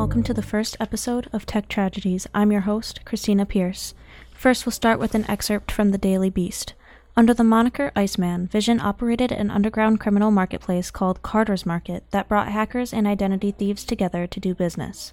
welcome to the first episode of Tech Tragedies. I'm your host, Christina Pierce. First, we'll start with an excerpt from the Daily Beast. Under the moniker Iceman, Vision operated an underground criminal marketplace called Carders Market that brought hackers and identity thieves together to do business.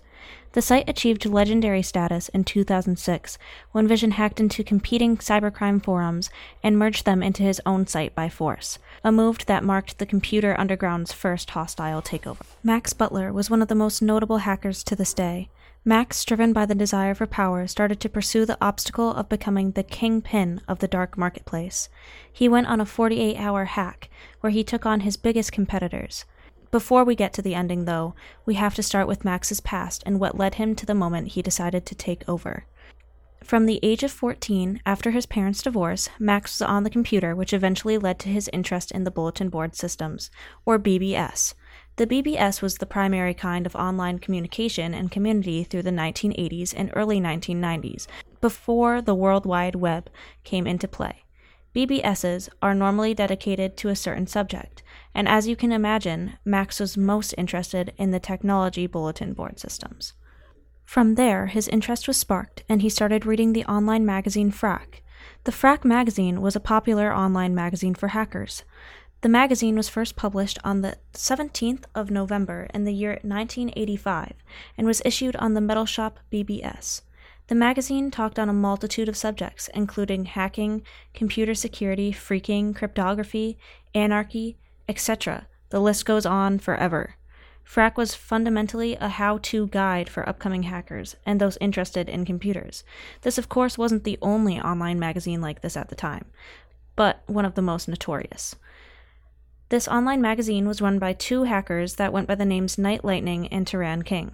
The site achieved legendary status in 2006 when Vision hacked into competing cybercrime forums and merged them into his own site by force, a move that marked the computer underground's first hostile takeover. Max Butler was one of the most notable hackers to this day. Max, driven by the desire for power, started to pursue the obstacle of becoming the kingpin of the dark marketplace. He went on a 48 hour hack where he took on his biggest competitors. Before we get to the ending, though, we have to start with Max's past and what led him to the moment he decided to take over. From the age of 14, after his parents' divorce, Max was on the computer, which eventually led to his interest in the bulletin board systems, or BBS. The BBS was the primary kind of online communication and community through the 1980s and early 1990s, before the World Wide Web came into play. BBSs are normally dedicated to a certain subject, and as you can imagine, Max was most interested in the technology bulletin board systems. From there, his interest was sparked, and he started reading the online magazine Phrack. The Phrack magazine was a popular online magazine for hackers. The magazine was first published on the 17th of November in the year 1985 and was issued on the Metal Shop BBS. The magazine talked on a multitude of subjects, including hacking, computer security, phreaking, cryptography, anarchy, etc. The list goes on forever. Phrack was fundamentally a how to guide for upcoming hackers and those interested in computers. This, of course, wasn't the only online magazine like this at the time, but one of the most notorious. This online magazine was run by two hackers that went by the names Knight Lightning and Taran King.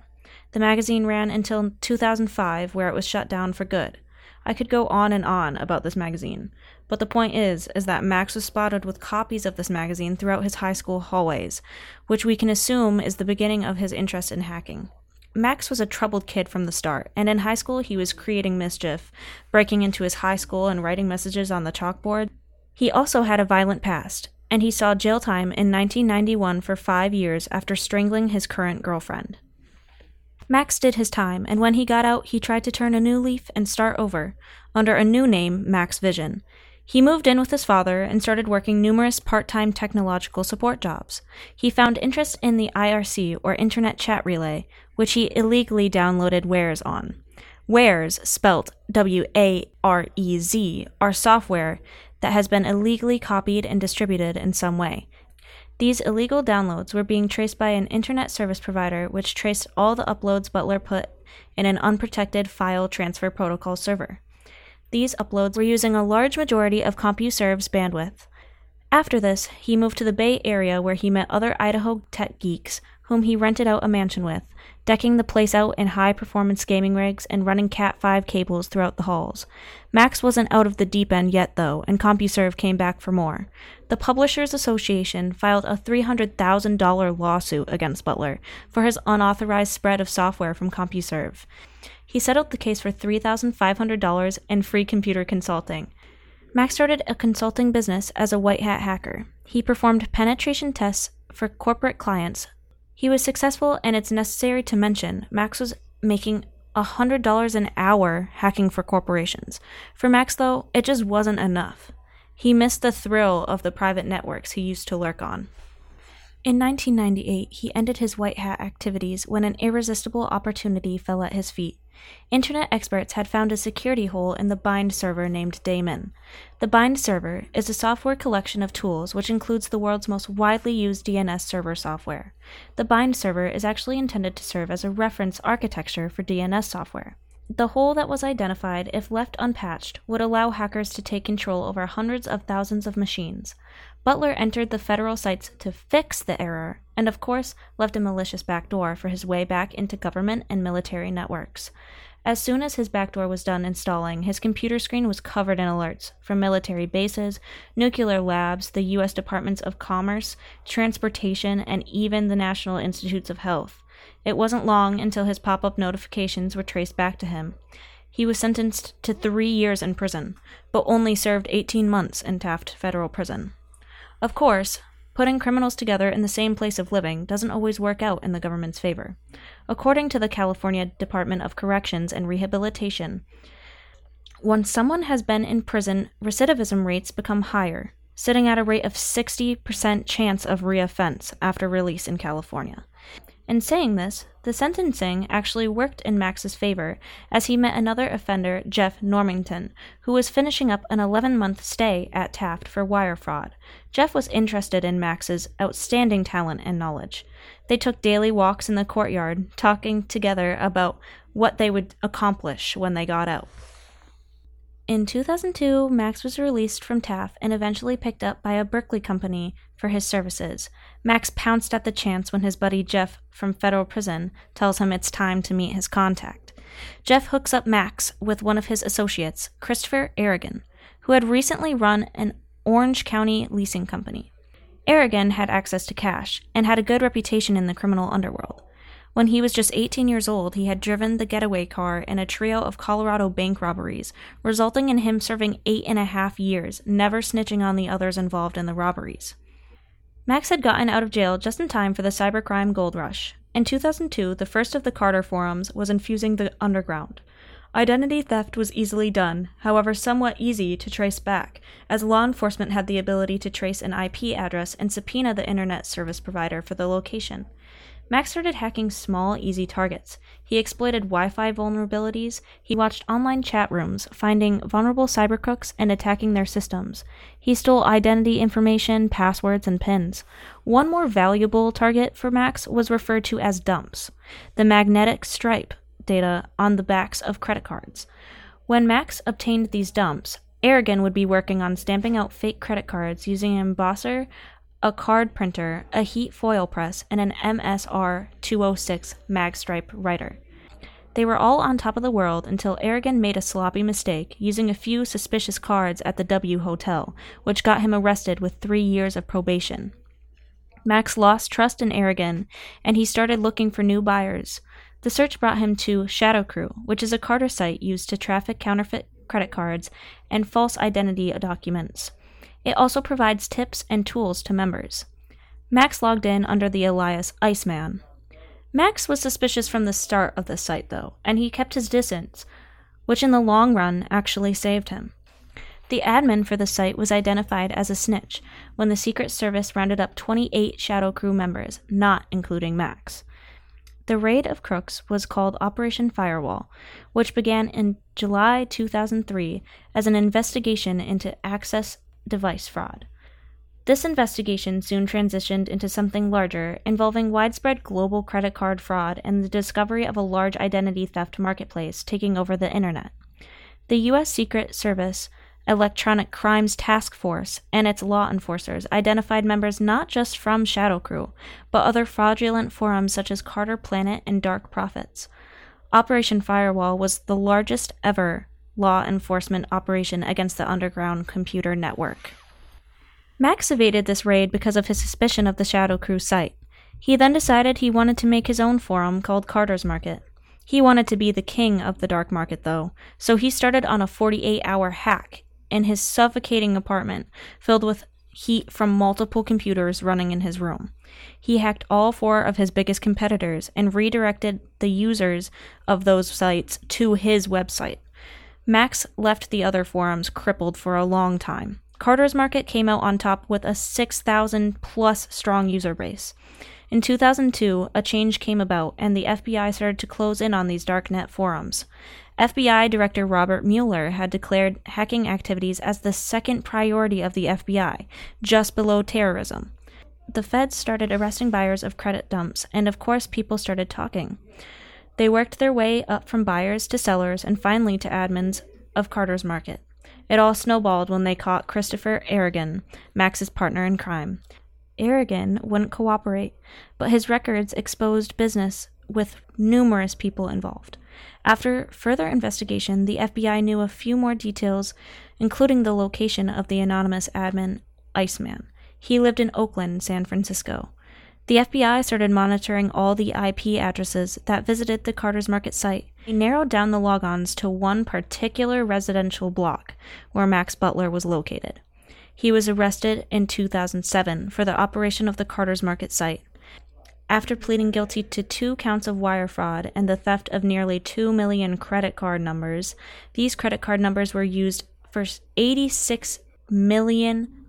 The magazine ran until 2005, where it was shut down for good. I could go on and on about this magazine, but the point is is that Max was spotted with copies of this magazine throughout his high school hallways, which we can assume is the beginning of his interest in hacking. Max was a troubled kid from the start, and in high school he was creating mischief, breaking into his high school and writing messages on the chalkboard. He also had a violent past, and he saw jail time in 1991 for five years after strangling his current girlfriend. Max did his time, and when he got out, he tried to turn a new leaf and start over, under a new name, Max Vision. He moved in with his father and started working numerous part time technological support jobs. He found interest in the IRC, or Internet Chat Relay, which he illegally downloaded wares on. Wares, spelt W A R E Z, are software that has been illegally copied and distributed in some way. These illegal downloads were being traced by an internet service provider, which traced all the uploads Butler put in an unprotected file transfer protocol server. These uploads were using a large majority of CompuServe's bandwidth. After this, he moved to the Bay Area where he met other Idaho tech geeks whom he rented out a mansion with, decking the place out in high performance gaming rigs and running Cat 5 cables throughout the halls. Max wasn't out of the deep end yet, though, and CompuServe came back for more. The Publishers Association filed a $300,000 lawsuit against Butler for his unauthorized spread of software from CompuServe. He settled the case for $3,500 and free computer consulting. Max started a consulting business as a white hat hacker. He performed penetration tests for corporate clients he was successful, and it's necessary to mention Max was making $100 an hour hacking for corporations. For Max, though, it just wasn't enough. He missed the thrill of the private networks he used to lurk on. In 1998, he ended his white hat activities when an irresistible opportunity fell at his feet. Internet experts had found a security hole in the bind server named Daemon. The bind server is a software collection of tools which includes the world's most widely used DNS server software. The bind server is actually intended to serve as a reference architecture for DNS software. The hole that was identified, if left unpatched, would allow hackers to take control over hundreds of thousands of machines. Butler entered the federal sites to fix the error, and of course left a malicious backdoor for his way back into government and military networks. As soon as his backdoor was done installing, his computer screen was covered in alerts from military bases, nuclear labs, the U.S. Departments of Commerce, Transportation, and even the National Institutes of Health. It wasn't long until his pop up notifications were traced back to him. He was sentenced to three years in prison, but only served 18 months in Taft Federal Prison. Of course, Putting criminals together in the same place of living doesn't always work out in the government's favor. According to the California Department of Corrections and Rehabilitation, once someone has been in prison, recidivism rates become higher, sitting at a rate of 60% chance of reoffense after release in California. In saying this, the sentencing actually worked in Max's favor as he met another offender, Jeff Normington, who was finishing up an 11 month stay at Taft for wire fraud. Jeff was interested in Max's outstanding talent and knowledge. They took daily walks in the courtyard, talking together about what they would accomplish when they got out. In 2002, Max was released from Taft and eventually picked up by a Berkeley company for his services. Max pounced at the chance when his buddy Jeff from federal prison tells him it's time to meet his contact. Jeff hooks up Max with one of his associates, Christopher Aragon, who had recently run an Orange County leasing company. Aragon had access to cash and had a good reputation in the criminal underworld. When he was just 18 years old, he had driven the getaway car in a trio of Colorado bank robberies, resulting in him serving eight and a half years, never snitching on the others involved in the robberies. Max had gotten out of jail just in time for the cybercrime gold rush. In 2002, the first of the carder forums was infusing the underground. Identity theft was easily done, however, somewhat easy to trace back, as law enforcement had the ability to trace an IP address and subpoena the internet service provider for the location. Max started hacking small, easy targets. He exploited Wi Fi vulnerabilities. He watched online chat rooms, finding vulnerable cyber cybercrooks and attacking their systems. He stole identity information, passwords, and pins. One more valuable target for Max was referred to as dumps the magnetic stripe data on the backs of credit cards. When Max obtained these dumps, Aragon would be working on stamping out fake credit cards using an embosser a card printer, a heat foil press, and an MSR 206 magstripe writer. They were all on top of the world until Aragon made a sloppy mistake using a few suspicious cards at the W Hotel, which got him arrested with three years of probation. Max lost trust in Aragon, and he started looking for new buyers. The search brought him to Shadow Crew, which is a carder site used to traffic counterfeit credit cards and false identity documents. It also provides tips and tools to members. Max logged in under the alias Iceman. Max was suspicious from the start of the site, though, and he kept his distance, which in the long run actually saved him. The admin for the site was identified as a snitch when the Secret Service rounded up 28 Shadow Crew members, not including Max. The raid of crooks was called Operation Firewall, which began in July 2003 as an investigation into access device fraud. This investigation soon transitioned into something larger, involving widespread global credit card fraud and the discovery of a large identity theft marketplace taking over the internet. The U.S. Secret Service Electronic Crimes Task Force and its law enforcers identified members not just from Shadow Crew, but other fraudulent forums such as CarderPlanet and Dark Profits. Operation Firewall was the largest ever law enforcement operation against the underground computer network. Max evaded this raid because of his suspicion of the Shadow Crew site. He then decided he wanted to make his own forum called Carders Market. He wanted to be the king of the dark market, though, so he started on a 48 hour hack in his suffocating apartment, filled with heat from multiple computers running in his room. He hacked all four of his biggest competitors and redirected the users of those sites to his website. Max left the other forums crippled for a long time. Carders Market came out on top with a 6,000 plus strong user base. In 2002, a change came about, and the FBI started to close in on these darknet forums. FBI Director Robert Mueller had declared hacking activities as the second priority of the FBI, just below terrorism. The feds started arresting buyers of credit dumps, and of course, people started talking. They worked their way up from buyers to sellers and finally to admins of Carders Market. It all snowballed when they caught Christopher Aragon, Max's partner in crime. Aragon wouldn't cooperate, but his records exposed business with numerous people involved. After further investigation, the FBI knew a few more details, including the location of the anonymous admin, Iceman. He lived in Oakland, San Francisco. The FBI started monitoring all the IP addresses that visited the Carders Market site. They narrowed down the logons to one particular residential block where Max Butler was located. He was arrested in 2007 for the operation of the Carders Market site. After pleading guilty to two counts of wire fraud and the theft of nearly 2 million credit card numbers, these credit card numbers were used for $86 million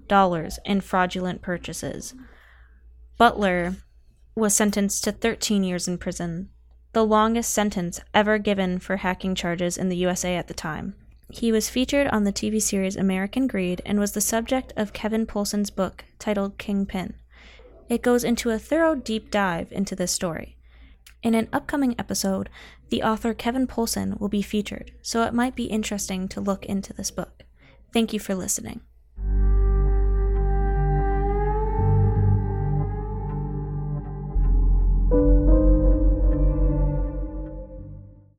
in fraudulent purchases. Butler was sentenced to 13 years in prison, the longest sentence ever given for hacking charges in the USA at the time. He was featured on the TV series American Greed and was the subject of Kevin Poulsen's book titled Kingpin. It goes into a thorough deep dive into this story. In an upcoming episode, the author Kevin Poulsen will be featured, so it might be interesting to look into this book. Thank you for listening.